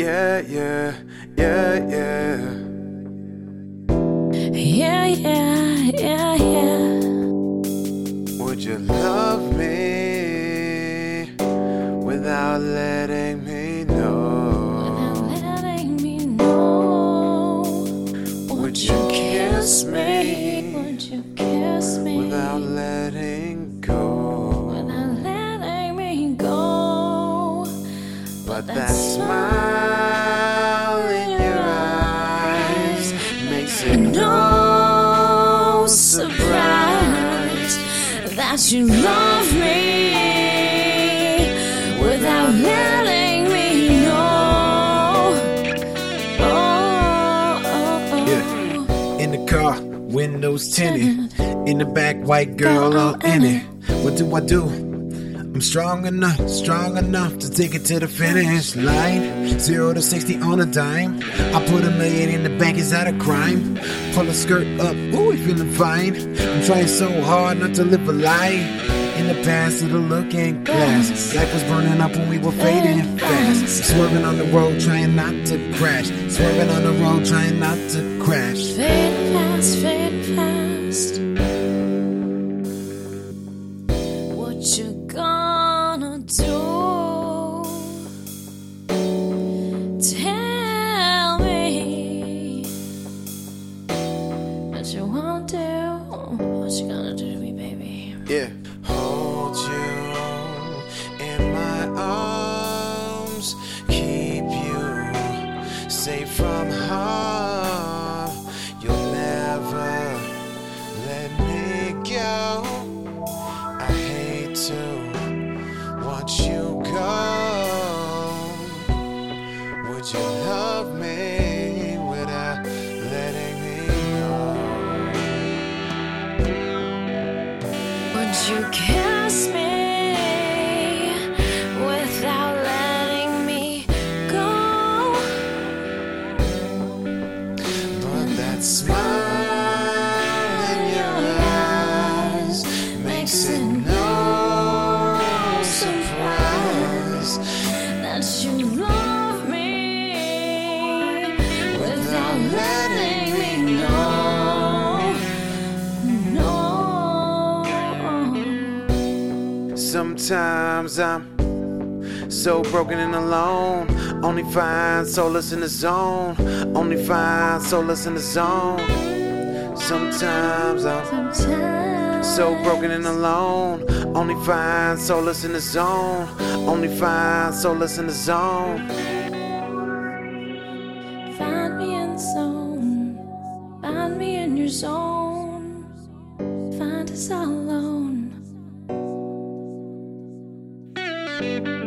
Yeah, yeah, yeah, yeah. Yeah, yeah, yeah, yeah. Would you love me without letting me know? Without letting me know. Would you kiss me that you love me without letting me know. Oh, oh, oh, oh. Yeah. In the car, windows tinted. In the back, white girl all in it. What do I do? I'm strong enough, strong enough to take it to the finish line. Zero to 60 on a dime. I put a million in the bank, is that a crime? Pull a skirt up, ooh, we feeling fine. I'm trying so hard not to live a lie. In the past of the looking glass. Life was burning up when we were fading fast. Swerving on the road, trying not to crash. Swerving on the road, trying not to crash. Fade fast, fade fast. What you gonna Yeah. Hold you in my arms, keep you safe from smile in your eyes makes it Sometimes I'm so broken and alone. Only find solace in the zone. Only find solace in the zone. Sometimes I'm so broken and alone. Only find solace in the zone. Only find solace in the zone. Find me in the zone. Find me in your zone. All alone.